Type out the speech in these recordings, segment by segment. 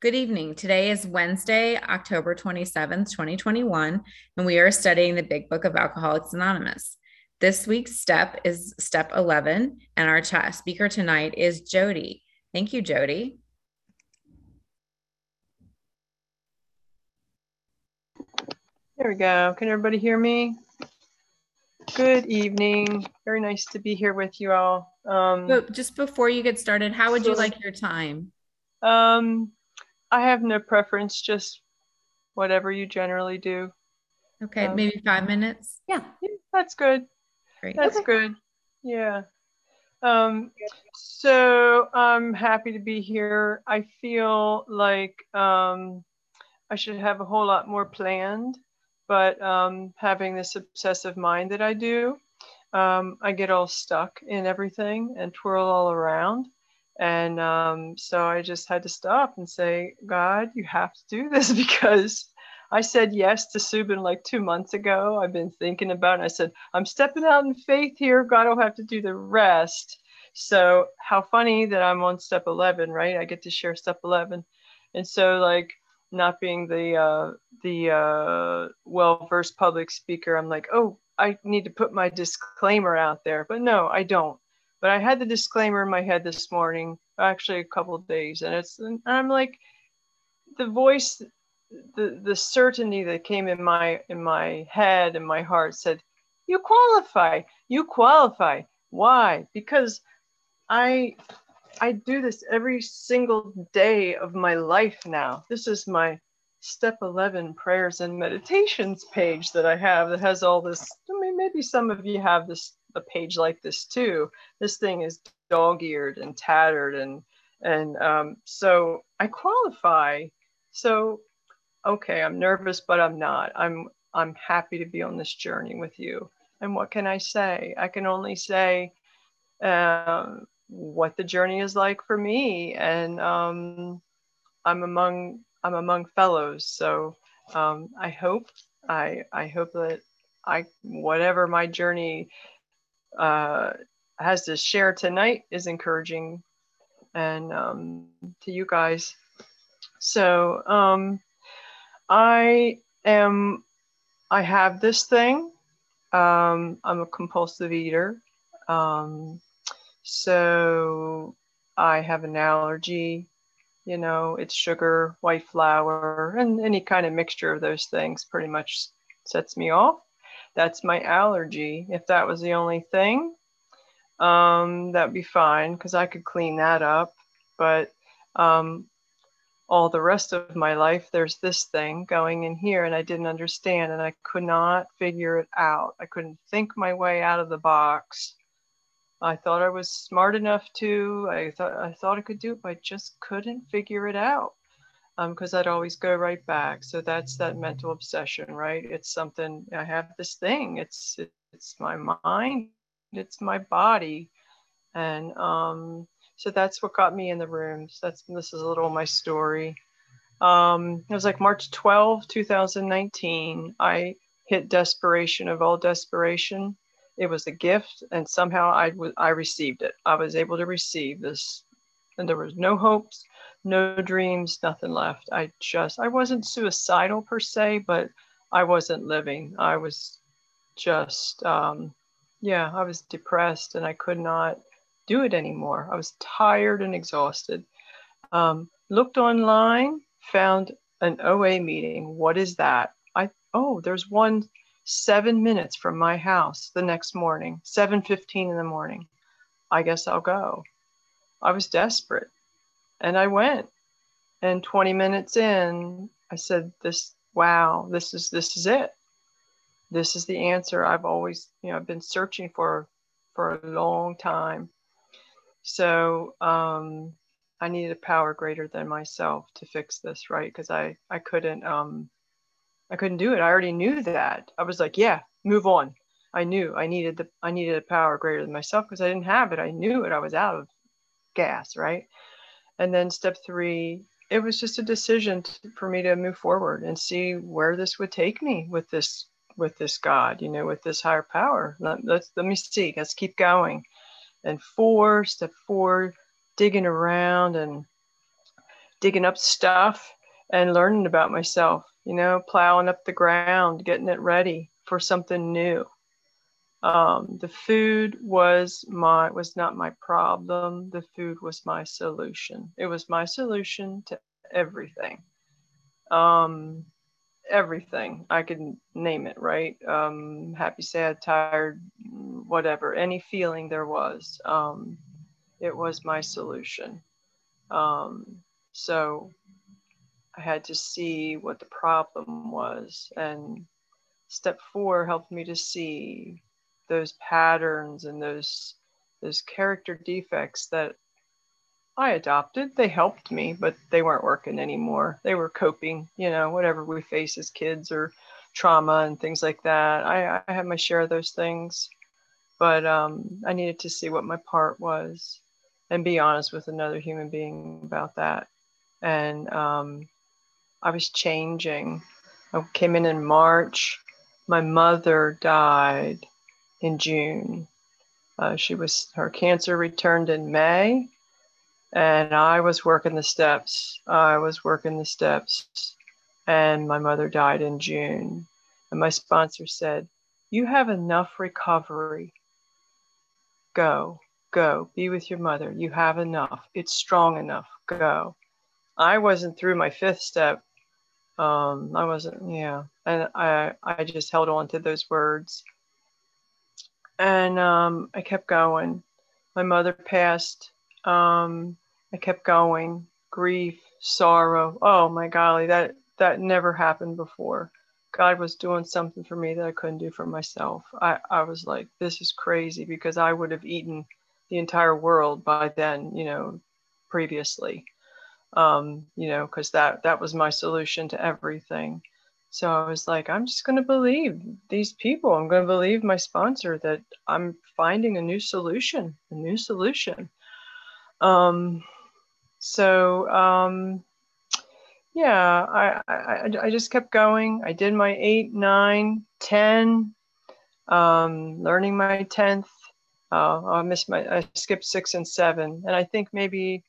Good evening. Today is Wednesday, October 27th, 2021, and we are studying the Big Book of Alcoholics Anonymous. This week's step is step 11, and our chat speaker tonight is Jody. Thank you, Jody. There we go. Can everybody hear me? Good evening. Very nice to be here with you all. Um, but just before you get started, how would you like your time? Um, I have no preference, just whatever you generally do. Okay, um, maybe five minutes. Yeah, that's good. Great. That's okay. good. Yeah. Um, so I'm happy to be here. I feel like um, I should have a whole lot more planned, but um, having this obsessive mind that I do, um, I get all stuck in everything and twirl all around. And um, so I just had to stop and say, God, you have to do this because I said yes to Subin like two months ago. I've been thinking about it. I said, I'm stepping out in faith here. God will have to do the rest. So how funny that I'm on step 11, right? I get to share step 11. And so like not being the uh, the uh, well-versed public speaker, I'm like, oh, I need to put my disclaimer out there. But no, I don't. But I had the disclaimer in my head this morning, actually a couple of days, and it's and I'm like, the voice, the the certainty that came in my in my head and my heart said, you qualify, you qualify. Why? Because I I do this every single day of my life now. This is my step 11 prayers and meditations page that I have that has all this. I mean, maybe some of you have this a page like this too. This thing is dog-eared and tattered, and and um, so I qualify. So okay, I'm nervous, but I'm not. I'm I'm happy to be on this journey with you. And what can I say? I can only say um, what the journey is like for me, and um, I'm among I'm among fellows. So um, I hope I I hope that I whatever my journey uh, has to share tonight is encouraging and um, to you guys. So um, I am, I have this thing. Um, I'm a compulsive eater. Um, so I have an allergy. You know, it's sugar, white flour, and any kind of mixture of those things pretty much sets me off that's my allergy. If that was the only thing, um, that'd be fine because I could clean that up. But um, all the rest of my life, there's this thing going in here, and I didn't understand, and I could not figure it out. I couldn't think my way out of the box. I thought I was smart enough to. I thought I thought I could do it, but I just couldn't figure it out because um, I'd always go right back. So that's that mental obsession, right? It's something I have this thing. It's it's my mind, it's my body, and um, so that's what got me in the rooms. That's this is a little my story. Um, it was like March 12, 2019. I hit desperation of all desperation. It was a gift, and somehow I, w- I received it. I was able to receive this, and there was no hopes, no dreams, nothing left. I just, I wasn't suicidal per se, but I wasn't living. I was just, um, yeah, I was depressed and I could not do it anymore. I was tired and exhausted. Um, looked online, found an OA meeting. What is that? I, oh, there's one seven minutes from my house the next morning, 7.15 in the morning. I guess I'll go. I was desperate. And I went. And 20 minutes in, I said, This, wow, this is this is it. This is the answer I've always, you know, I've been searching for for a long time. So um, I needed a power greater than myself to fix this, right? Because I I couldn't um I couldn't do it. I already knew that. I was like, yeah, move on. I knew I needed the I needed a power greater than myself because I didn't have it. I knew it. I was out of gas, right? And then step three, it was just a decision to, for me to move forward and see where this would take me with this with this God, you know, with this higher power. Let, let's let me see. Let's keep going. And four, step four, digging around and digging up stuff and learning about myself, you know, plowing up the ground, getting it ready for something new. Um, the food was my was not my problem. The food was my solution. It was my solution to everything. Um, everything I could name it, right? Um, happy, sad, tired, whatever, any feeling there was. Um, it was my solution. Um, so I had to see what the problem was. And step four helped me to see those patterns and those those character defects that I adopted. They helped me, but they weren't working anymore. They were coping, you know, whatever we face as kids or trauma and things like that. I, I had my share of those things, but um, I needed to see what my part was and be honest with another human being about that. And um, I was changing. I came in in March. My mother died in June. Uh, she was her cancer returned in May, and I was working the steps. I was working the steps, and my mother died in June. And my sponsor said, "You have enough recovery. Go, go, be with your mother. You have enough. It's strong enough. Go." I wasn't through my fifth step. Um, I wasn't, yeah, and I I just held on to those words and um, I kept going. My mother passed. Um, I kept going. Grief, sorrow. Oh my golly, that that never happened before. God was doing something for me that I couldn't do for myself. I, I was like, this is crazy because I would have eaten the entire world by then, you know, previously. Um, you know, because that that was my solution to everything. So I was like, I'm just going to believe these people. I'm going to believe my sponsor that I'm finding a new solution, a new solution. Um, so, um, yeah, I, I, I just kept going. I did my eight, nine, ten, um, learning my 10th. Uh, I missed my, I skipped six and seven. And I think maybe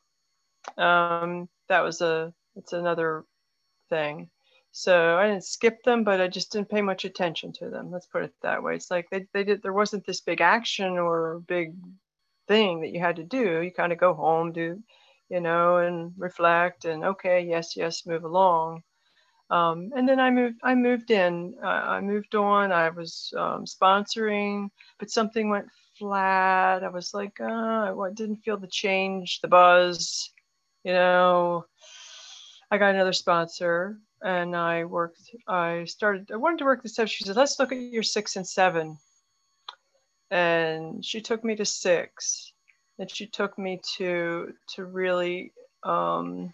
um, that was a, it's another thing. So I didn't skip them, but I just didn't pay much attention to them. Let's put it that way. It's like they, they did, there wasn't this big action or big thing that you had to do. You kind of go home, do, you know, and reflect and okay, yes, yes, move along. Um, and then I moved, I moved in, uh, I moved on. I was um, sponsoring, but something went flat. I was like, uh, I didn't feel the change, the buzz, you know. I got another sponsor and I worked, I started, I wanted to work the steps. She said, let's look at your six and seven. And she took me to six. And she took me to, to really, um,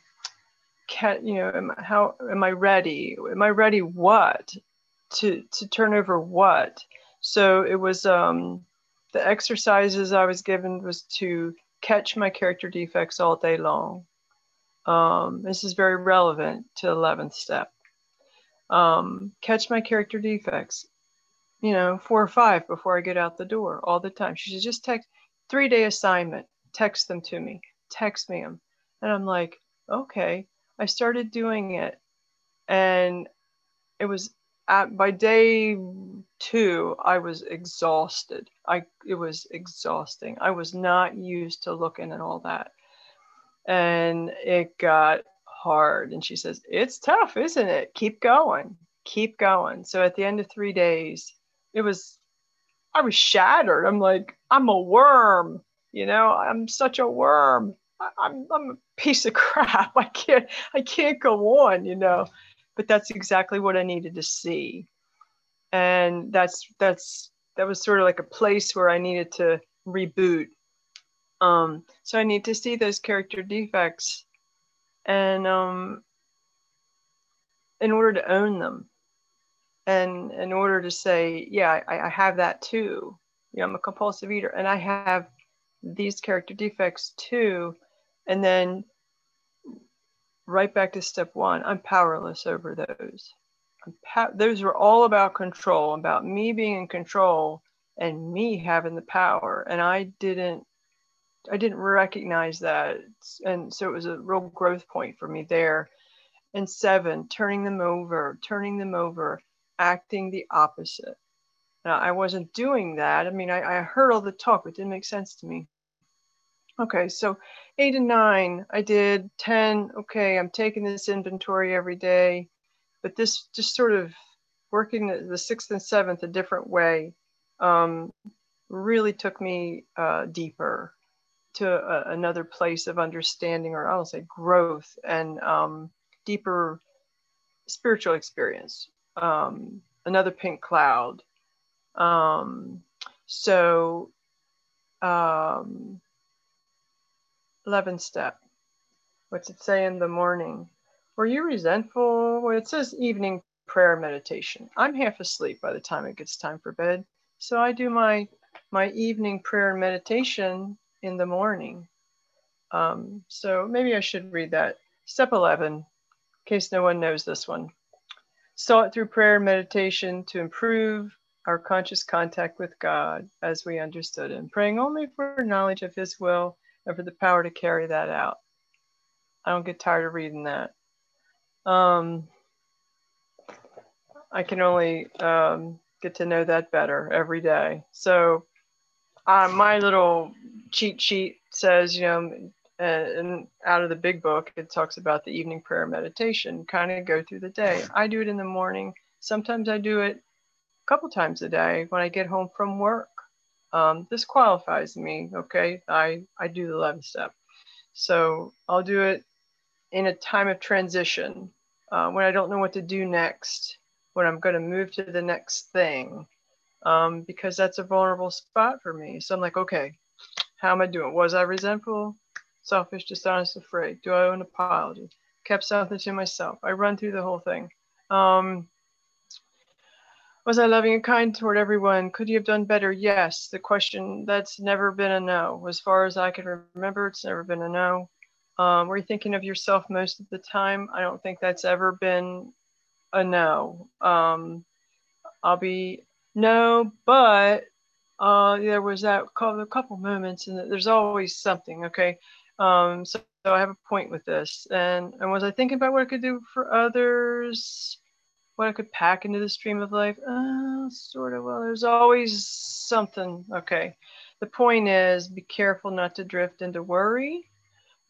can, you know, am, how, am I ready? Am I ready what? To, to turn over what? So it was, um, the exercises I was given was to catch my character defects all day long um, this is very relevant to 11th step. Um, catch my character defects, you know, four or five before I get out the door all the time. She said, just text, three day assignment, text them to me, text me them. And I'm like, okay. I started doing it and it was at, by day two, I was exhausted. I, it was exhausting. I was not used to looking at all that and it got hard. And she says, It's tough, isn't it? Keep going, keep going. So at the end of three days, it was, I was shattered. I'm like, I'm a worm, you know, I'm such a worm. I'm, I'm a piece of crap. I can't, I can't go on, you know. But that's exactly what I needed to see. And that's, that's, that was sort of like a place where I needed to reboot um, so I need to see those character defects and um, in order to own them and in order to say, yeah, I, I have that too. You know, I'm a compulsive eater and I have these character defects too. And then right back to step one, I'm powerless over those. Those were all about control, about me being in control and me having the power. And I didn't I didn't recognize that. And so it was a real growth point for me there. And seven, turning them over, turning them over, acting the opposite. Now, I wasn't doing that. I mean, I, I heard all the talk, but it didn't make sense to me. Okay, so eight and nine, I did 10. Okay, I'm taking this inventory every day, but this just sort of working the sixth and seventh a different way um, really took me uh, deeper to a, another place of understanding, or I'll say growth and um, deeper spiritual experience. Um, another pink cloud. Um, so, um, 11 step. What's it say in the morning? Were you resentful? Well, it says evening prayer meditation. I'm half asleep by the time it gets time for bed. So I do my my evening prayer and meditation in the morning. Um, so maybe I should read that. Step 11, in case no one knows this one. Sought through prayer and meditation to improve our conscious contact with God as we understood Him, praying only for knowledge of His will and for the power to carry that out. I don't get tired of reading that. Um, I can only um, get to know that better every day. So, uh, my little cheat sheet says, you know, and out of the big book, it talks about the evening prayer meditation, kind of go through the day. I do it in the morning. Sometimes I do it a couple times a day when I get home from work. Um, this qualifies me, okay? I, I do the 11 step. So I'll do it in a time of transition uh, when I don't know what to do next, when I'm going to move to the next thing, um, because that's a vulnerable spot for me. So I'm like, okay, how am I doing? Was I resentful? selfish, dishonest, afraid? Do I owe an apology? Kept something to myself. I run through the whole thing. Um, was I loving and kind toward everyone? Could you have done better? Yes. The question that's never been a no. As far as I can remember, it's never been a no. Um, were you thinking of yourself most of the time? I don't think that's ever been a no. Um, I'll be no, but uh, there was that couple, a couple moments, and there's always something. Okay, um, so, so I have a point with this. And, and was I thinking about what I could do for others? What I could pack into the stream of life? Uh, sort of. Well, there's always something. Okay. The point is be careful not to drift into worry,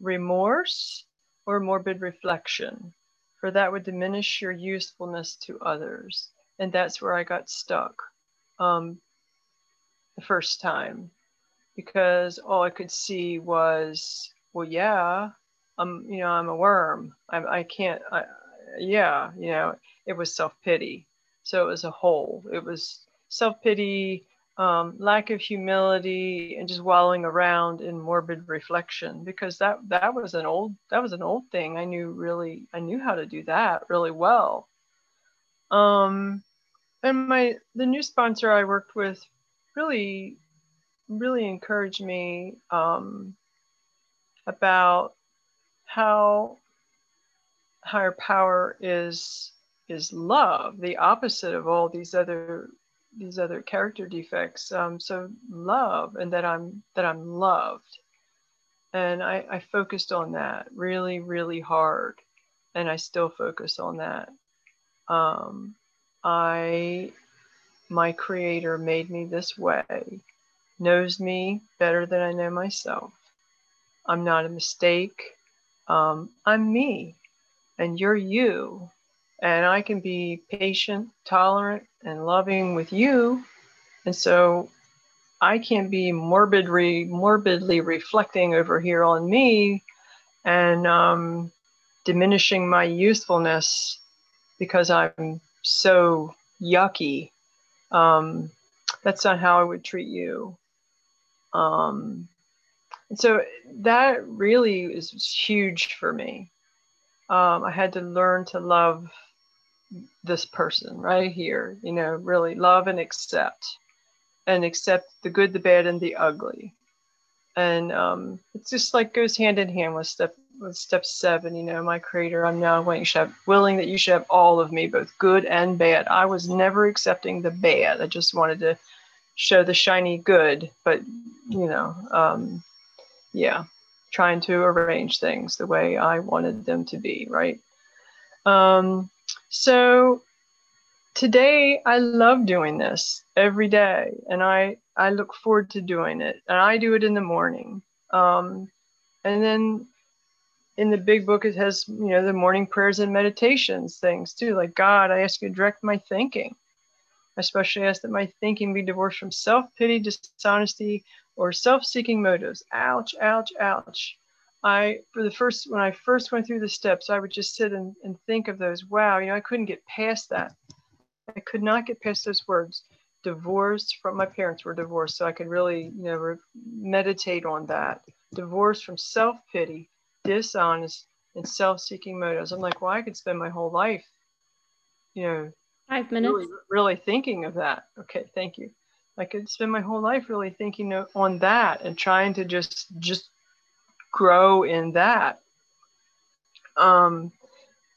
remorse, or morbid reflection, for that would diminish your usefulness to others. And that's where I got stuck um, the first time because all I could see was well, yeah, I'm, you know, I'm a worm. I'm, I can't, I, yeah, you know, it was self pity. So it was a whole. It was self pity, um, lack of humility, and just wallowing around in morbid reflection. Because that that was an old that was an old thing. I knew really I knew how to do that really well. Um, and my the new sponsor I worked with really really encouraged me um, about how higher power is is love, the opposite of all these other these other character defects. Um, so love, and that I'm that I'm loved, and I, I focused on that really really hard, and I still focus on that. Um, I my creator made me this way, knows me better than I know myself I'm not a mistake. Um, I'm me, and you're you. And I can be patient, tolerant, and loving with you. And so I can't be morbidly, morbidly reflecting over here on me and um, diminishing my usefulness because I'm so yucky. Um, that's not how I would treat you. Um, so that really is huge for me. Um, I had to learn to love this person right here, you know, really love and accept and accept the good, the bad, and the ugly. And um, it's just like goes hand in hand with step with step seven. You know, my creator, I'm now willing, have, willing that you should have all of me, both good and bad. I was never accepting the bad. I just wanted to show the shiny good, but you know, um, yeah, trying to arrange things the way I wanted them to be, right? Um, so today I love doing this every day, and I I look forward to doing it, and I do it in the morning. Um, and then in the big book it has you know the morning prayers and meditations things too. Like god i ask you to direct my thinking. I especially ask that my thinking be divorced from self-pity dishonesty or self-seeking motives. Ouch ouch ouch. I for the first when i first went through the steps i would just sit and, and think of those. Wow you know i couldn't get past that. I could not get past those words divorced from my parents were divorced so i could really you know meditate on that. Divorced from self-pity dishonest and self-seeking motives. I'm like, well, I could spend my whole life, you know, five minutes, really, really thinking of that. Okay, thank you. I could spend my whole life really thinking on that and trying to just just grow in that. Um,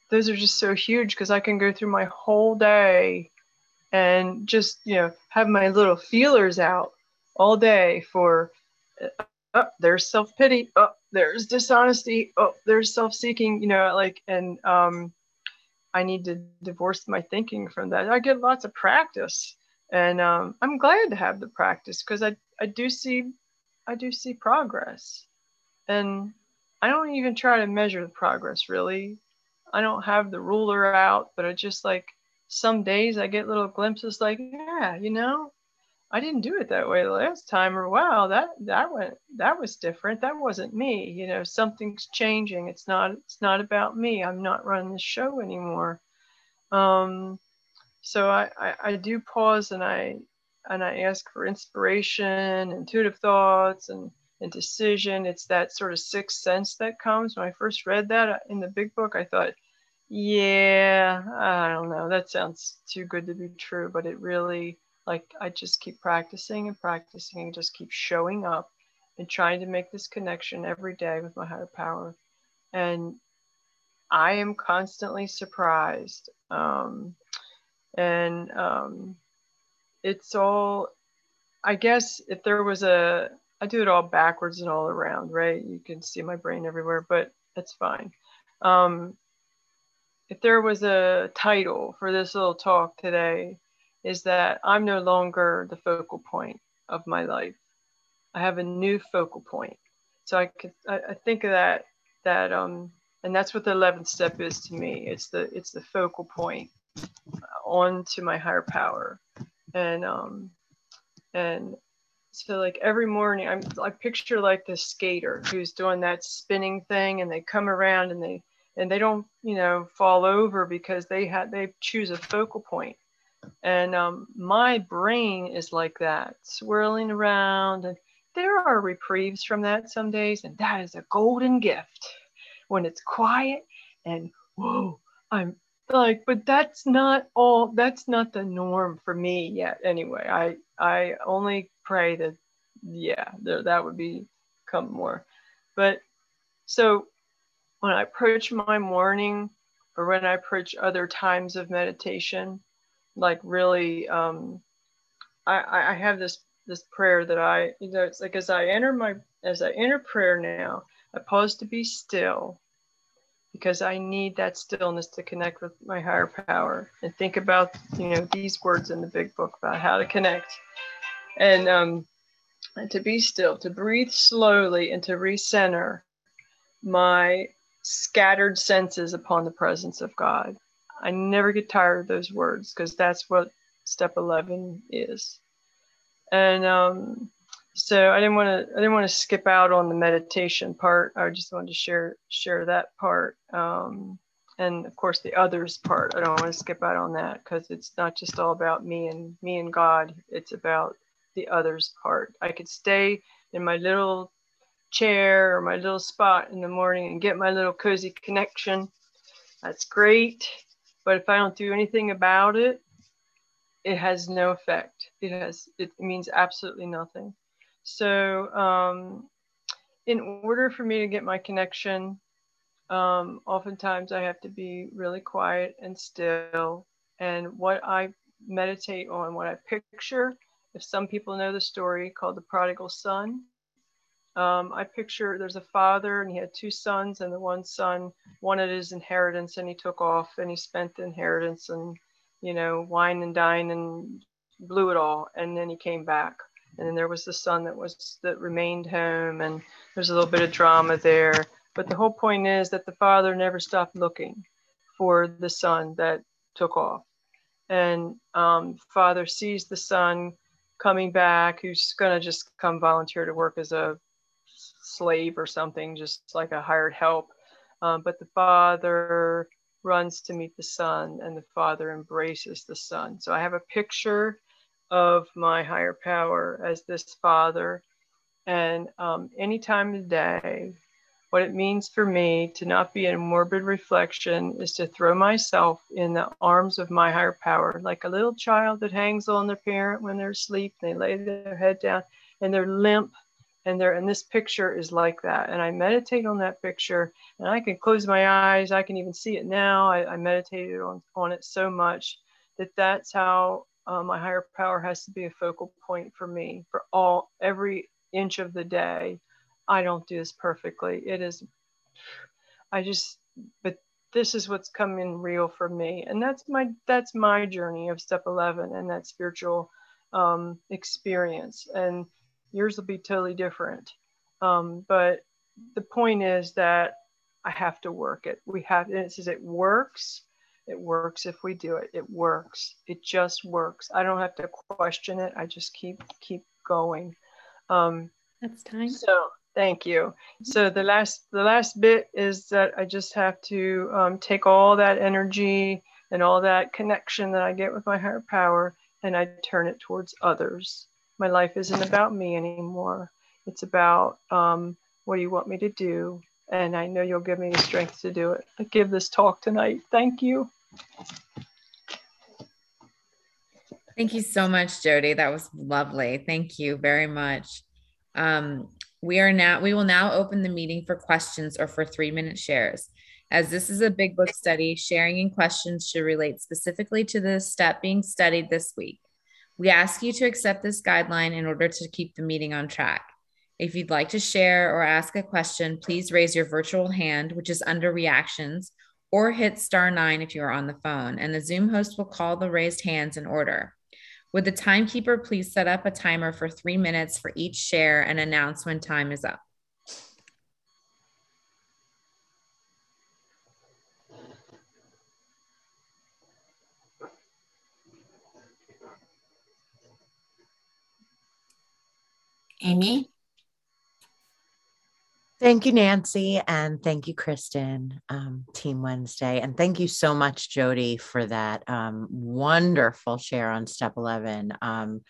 those are just so huge because I can go through my whole day and just you know have my little feelers out all day for oh, there's self pity. Oh, there's dishonesty. Oh, there's self seeking. You know, like, and um, I need to divorce my thinking from that. I get lots of practice, and um, I'm glad to have the practice because I I do see I do see progress, and I don't even try to measure the progress really. I don't have the ruler out, but I just like some days I get little glimpses like, yeah, you know, I didn't do it that way the last time, or wow, that that went that was different. That wasn't me. You know, something's changing. It's not it's not about me. I'm not running the show anymore. Um, so I, I, I do pause and I and I ask for inspiration, intuitive thoughts, and and decision. It's that sort of sixth sense that comes. When I first read that uh, in the big book, I thought, yeah, I don't know, that sounds too good to be true, but it really like I just keep practicing and practicing and just keep showing up and trying to make this connection every day with my higher power. And I am constantly surprised. Um, and um, it's all, I guess, if there was a, I do it all backwards and all around, right? You can see my brain everywhere, but that's fine. Um, if there was a title for this little talk today, is that I'm no longer the focal point of my life. I have a new focal point. So I could I, I think of that that um and that's what the 11th step is to me. It's the it's the focal point on to my higher power. And um and so like every morning I'm I picture like the skater who's doing that spinning thing and they come around and they and they don't, you know, fall over because they had they choose a focal point and um, my brain is like that, swirling around. And there are reprieves from that some days, and that is a golden gift when it's quiet and whoa, I'm like, but that's not all. That's not the norm for me yet. Anyway, I I only pray that yeah, there, that would be come more. But so when I approach my morning or when I approach other times of meditation, like really um I, I have this this prayer that I you know it's like as I enter my as I enter prayer now, I pause to be still because I need that stillness to connect with my higher power and think about you know these words in the big book about how to connect and um and to be still, to breathe slowly and to recenter my scattered senses upon the presence of God. I never get tired of those words because that's what step 11 is. And um, so I didn't want to I didn't want to skip out on the meditation part. I just wanted to share share that part. Um, and of course the others part. I don't want to skip out on that because it's not just all about me and me and God. It's about the others part. I could stay in my little chair or my little spot in the morning and get my little cozy connection. That's great. But if I don't do anything about it, it has no effect. It has it means absolutely nothing. So um, in order for me to get my connection, um, oftentimes I have to be really quiet and still. And what I meditate on, what I picture, if some people know the story called the prodigal son, um, I picture there's a father and he had two sons, and the one son wanted his inheritance and he took off and he spent the inheritance and, you know, wine and dine and blew it all. And then he came back. And then there was the son that was that remained home, and there's a little bit of drama there. But the whole point is that the father never stopped looking for the son that took off. And um, father sees the son coming back who's going to just come volunteer to work as a slave or something, just like a hired help. Um, but the father runs to meet the son, and the father embraces the son. So I have a picture of my higher power as this father. And um, any time of day, what it means for me to not be in morbid reflection is to throw myself in the arms of my higher power, like a little child that hangs on their parent when they're asleep. They lay their head down and they're limp and there and this picture is like that. And i meditate on that picture and i can close my eyes i can even see it now. I, I meditated on, on it so much that that's how uh, my higher power has to be a focal point for me for all every inch of the day. I don't do this perfectly. It is i just but this is what's coming real for me. And that's my that's my journey of step 11 and that spiritual um, experience. And yours will be totally different. Um, but the point is that I have to work it. We have, and it says it works. It works if we do it. It works. It just works. I don't have to question it. I just keep keep going. Um, That's time. So thank you. So the last the last bit is that I just have to um, take all that energy and all that connection that I get with my higher power and I turn it towards others my life isn't about me anymore. It's about um, what do you want me to do? And I know you'll give me the strength to do it. I give this talk tonight. Thank you. Thank you so much, Jody. That was lovely. Thank you very much. Um, we are now we will now open the meeting for questions or for three minute shares. As this is a big book study, sharing and questions should relate specifically to the step being studied this week. We ask you to accept this guideline in order to keep the meeting on track. If you'd like to share or ask a question, please raise your virtual hand, which is under reactions, or hit star nine if you are on the phone, and the Zoom host will call the raised hands in order. Would the timekeeper please set up a timer for three minutes for each share and announce when time is up? Amy? Thank you, Nancy, and thank you, Kristen, um, Team Wednesday. And thank you so much, Jody, for that um, wonderful share on step 11. Um,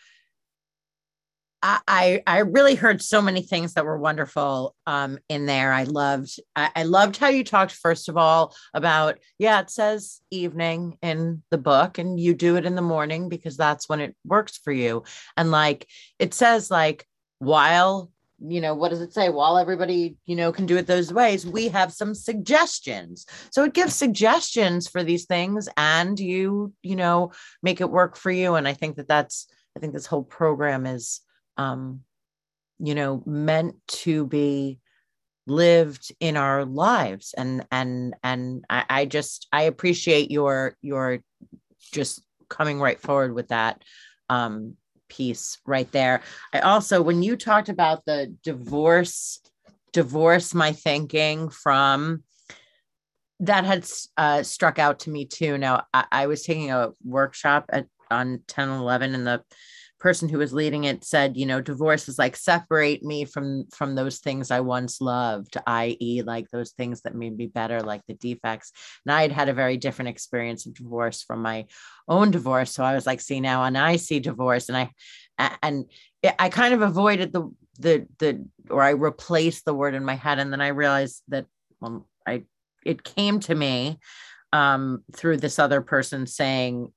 I, I really heard so many things that were wonderful um, in there. I loved I, I, loved how you talked first of all about yeah it says evening in the book and you do it in the morning because that's when it works for you and like it says like while you know what does it say? While everybody you know can do it those ways we have some suggestions. So it gives suggestions for these things and you you know make it work for you. And i think that that's i think this whole program is um you know meant to be lived in our lives. And and and I, I just i appreciate your your just coming right forward with that um piece right there. I also, when you talked about the divorce, divorce my thinking from that had uh, struck out to me too. Now, I, I was taking a workshop at on 10 and 11, and the person who was leading it said, you know, divorce is like separate me from from those things I once loved, i.e., like those things that made me better, like the defects. And I had had a very different experience of divorce from my own divorce. So I was like, see now, and I see divorce, and I and I kind of avoided the the the or I replaced the word in my head, and then I realized that well, I it came to me um, through this other person saying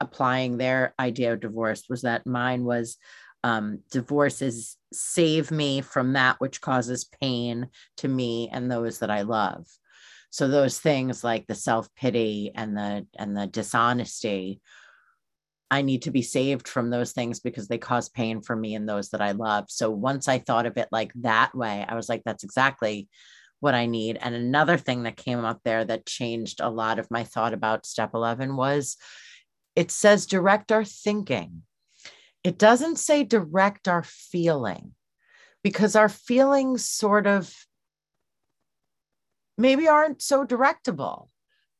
applying their idea of divorce was that mine was um, divorce is save me from that which causes pain to me and those that I love. So those things like the self pity and the and the dishonesty I need to be saved from those things because they cause pain for me and those that I love. So once I thought of it like that way, I was like, that's exactly what I need. And another thing that came up there that changed a lot of my thought about step 11 was it says direct our thinking. It doesn't say direct our feeling because our feelings sort of maybe aren't so directable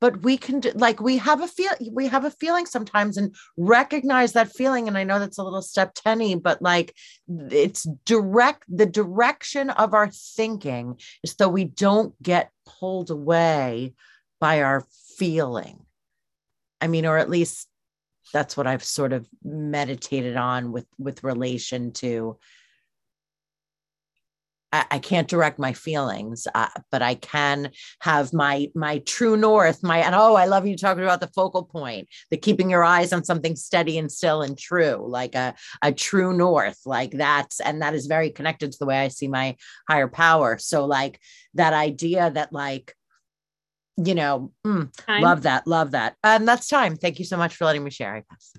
but we can do, like we have a feel we have a feeling sometimes and recognize that feeling and i know that's a little step 10 but like it's direct the direction of our thinking is so we don't get pulled away by our feeling i mean or at least that's what i've sort of meditated on with with relation to I, can't direct my feelings, uh, but I can have my my true north. My and oh, I love you talking about the focal point, the keeping your eyes on something steady and still and true, like a a true north, like that's and that is very connected to the way I see my higher power. So like that idea that like you know, mm, love that, love that, and that's time. Thank you so much for letting me share. I pass.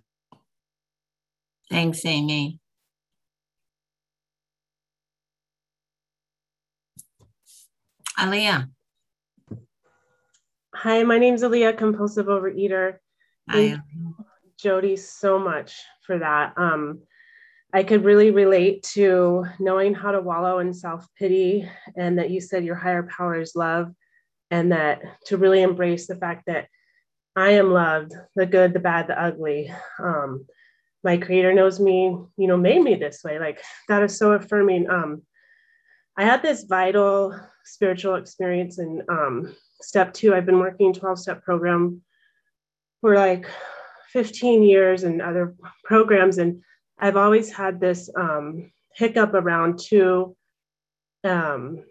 Thanks, Amy. Aliyah. Hi, my name's is Aliyah, compulsive overeater. Thank Jody so much for that. Um, I could really relate to knowing how to wallow in self pity, and that you said your higher power is love, and that to really embrace the fact that I am loved, the good, the bad, the ugly. Um, my creator knows me, you know, made me this way. Like that is so affirming. Um, I had this vital spiritual experience in um, step two. I've been working 12 step program for like 15 years and other programs. And I've always had this um, hiccup around two um,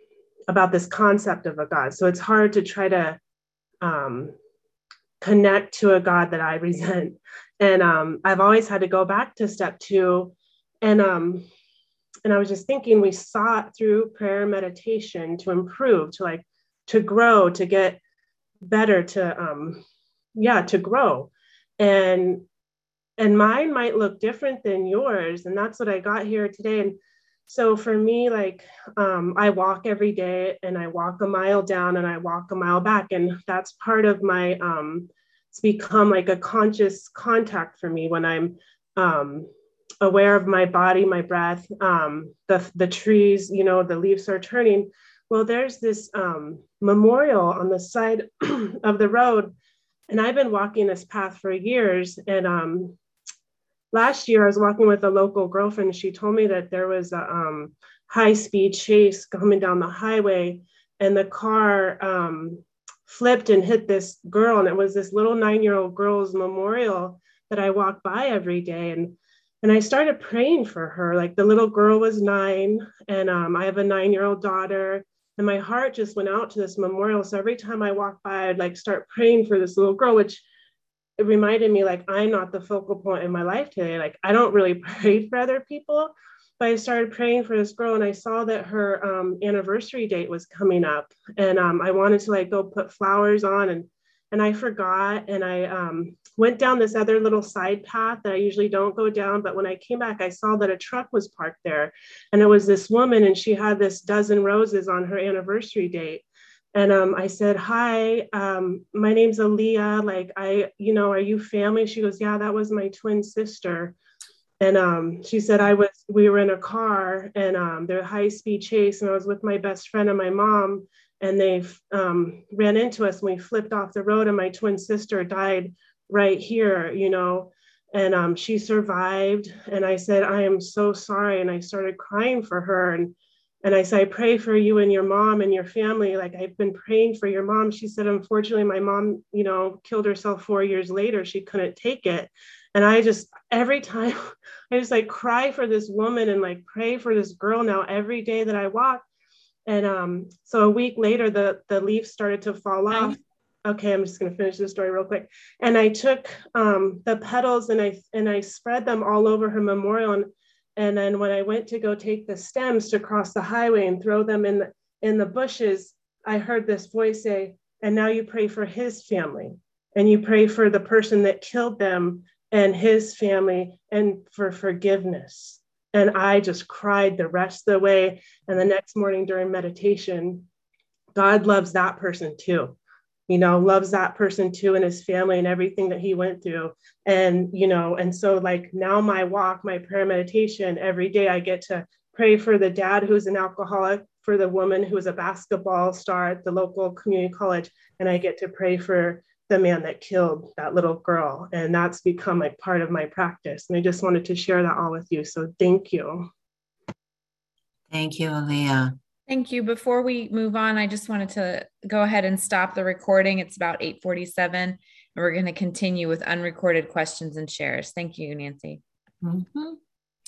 about this concept of a God. So it's hard to try to um, connect to a God that I resent. And um, I've always had to go back to step two. And um, and I was just thinking we sought through prayer meditation to improve, to like to grow, to get better, to um, yeah, to grow. And and mine might look different than yours. And that's what I got here today. And so for me, like um, I walk every day and I walk a mile down and I walk a mile back. And that's part of my um, it's become like a conscious contact for me when I'm um, aware of my body, my breath, um, the, the trees, you know, the leaves are turning. Well, there's this um, memorial on the side of the road. And I've been walking this path for years. And um, last year I was walking with a local girlfriend. And She told me that there was a um, high speed chase coming down the highway and the car um, flipped and hit this girl. And it was this little nine year old girl's memorial that I walk by every day. And and I started praying for her. Like the little girl was nine, and um, I have a nine year old daughter. And my heart just went out to this memorial. So every time I walk by, I'd like start praying for this little girl, which it reminded me like I'm not the focal point in my life today. Like I don't really pray for other people, but I started praying for this girl, and I saw that her um, anniversary date was coming up, and um, I wanted to like go put flowers on and and I forgot and I um, went down this other little side path that I usually don't go down. But when I came back, I saw that a truck was parked there and it was this woman and she had this dozen roses on her anniversary date. And um, I said, Hi, um, my name's Aliyah. Like, I, you know, are you family? She goes, Yeah, that was my twin sister. And um, she said, I was, we were in a car and um, the high speed chase, and I was with my best friend and my mom and they um, ran into us and we flipped off the road and my twin sister died right here you know and um, she survived and i said i am so sorry and i started crying for her and and i said i pray for you and your mom and your family like i've been praying for your mom she said unfortunately my mom you know killed herself four years later she couldn't take it and i just every time i just like cry for this woman and like pray for this girl now every day that i walk and um, so a week later, the, the leaves started to fall off. Okay, I'm just going to finish the story real quick. And I took um, the petals and I and I spread them all over her memorial. And, and then when I went to go take the stems to cross the highway and throw them in the, in the bushes, I heard this voice say, "And now you pray for his family, and you pray for the person that killed them, and his family and for forgiveness. And I just cried the rest of the way. And the next morning during meditation, God loves that person too. You know, loves that person too and his family and everything that he went through. And, you know, and so like now my walk, my prayer meditation, every day I get to pray for the dad who's an alcoholic, for the woman who's a basketball star at the local community college, and I get to pray for the man that killed that little girl. And that's become like part of my practice. And I just wanted to share that all with you. So thank you. Thank you, Aaliyah. Thank you. Before we move on, I just wanted to go ahead and stop the recording. It's about 847, and we're going to continue with unrecorded questions and shares. Thank you, Nancy. Mm-hmm.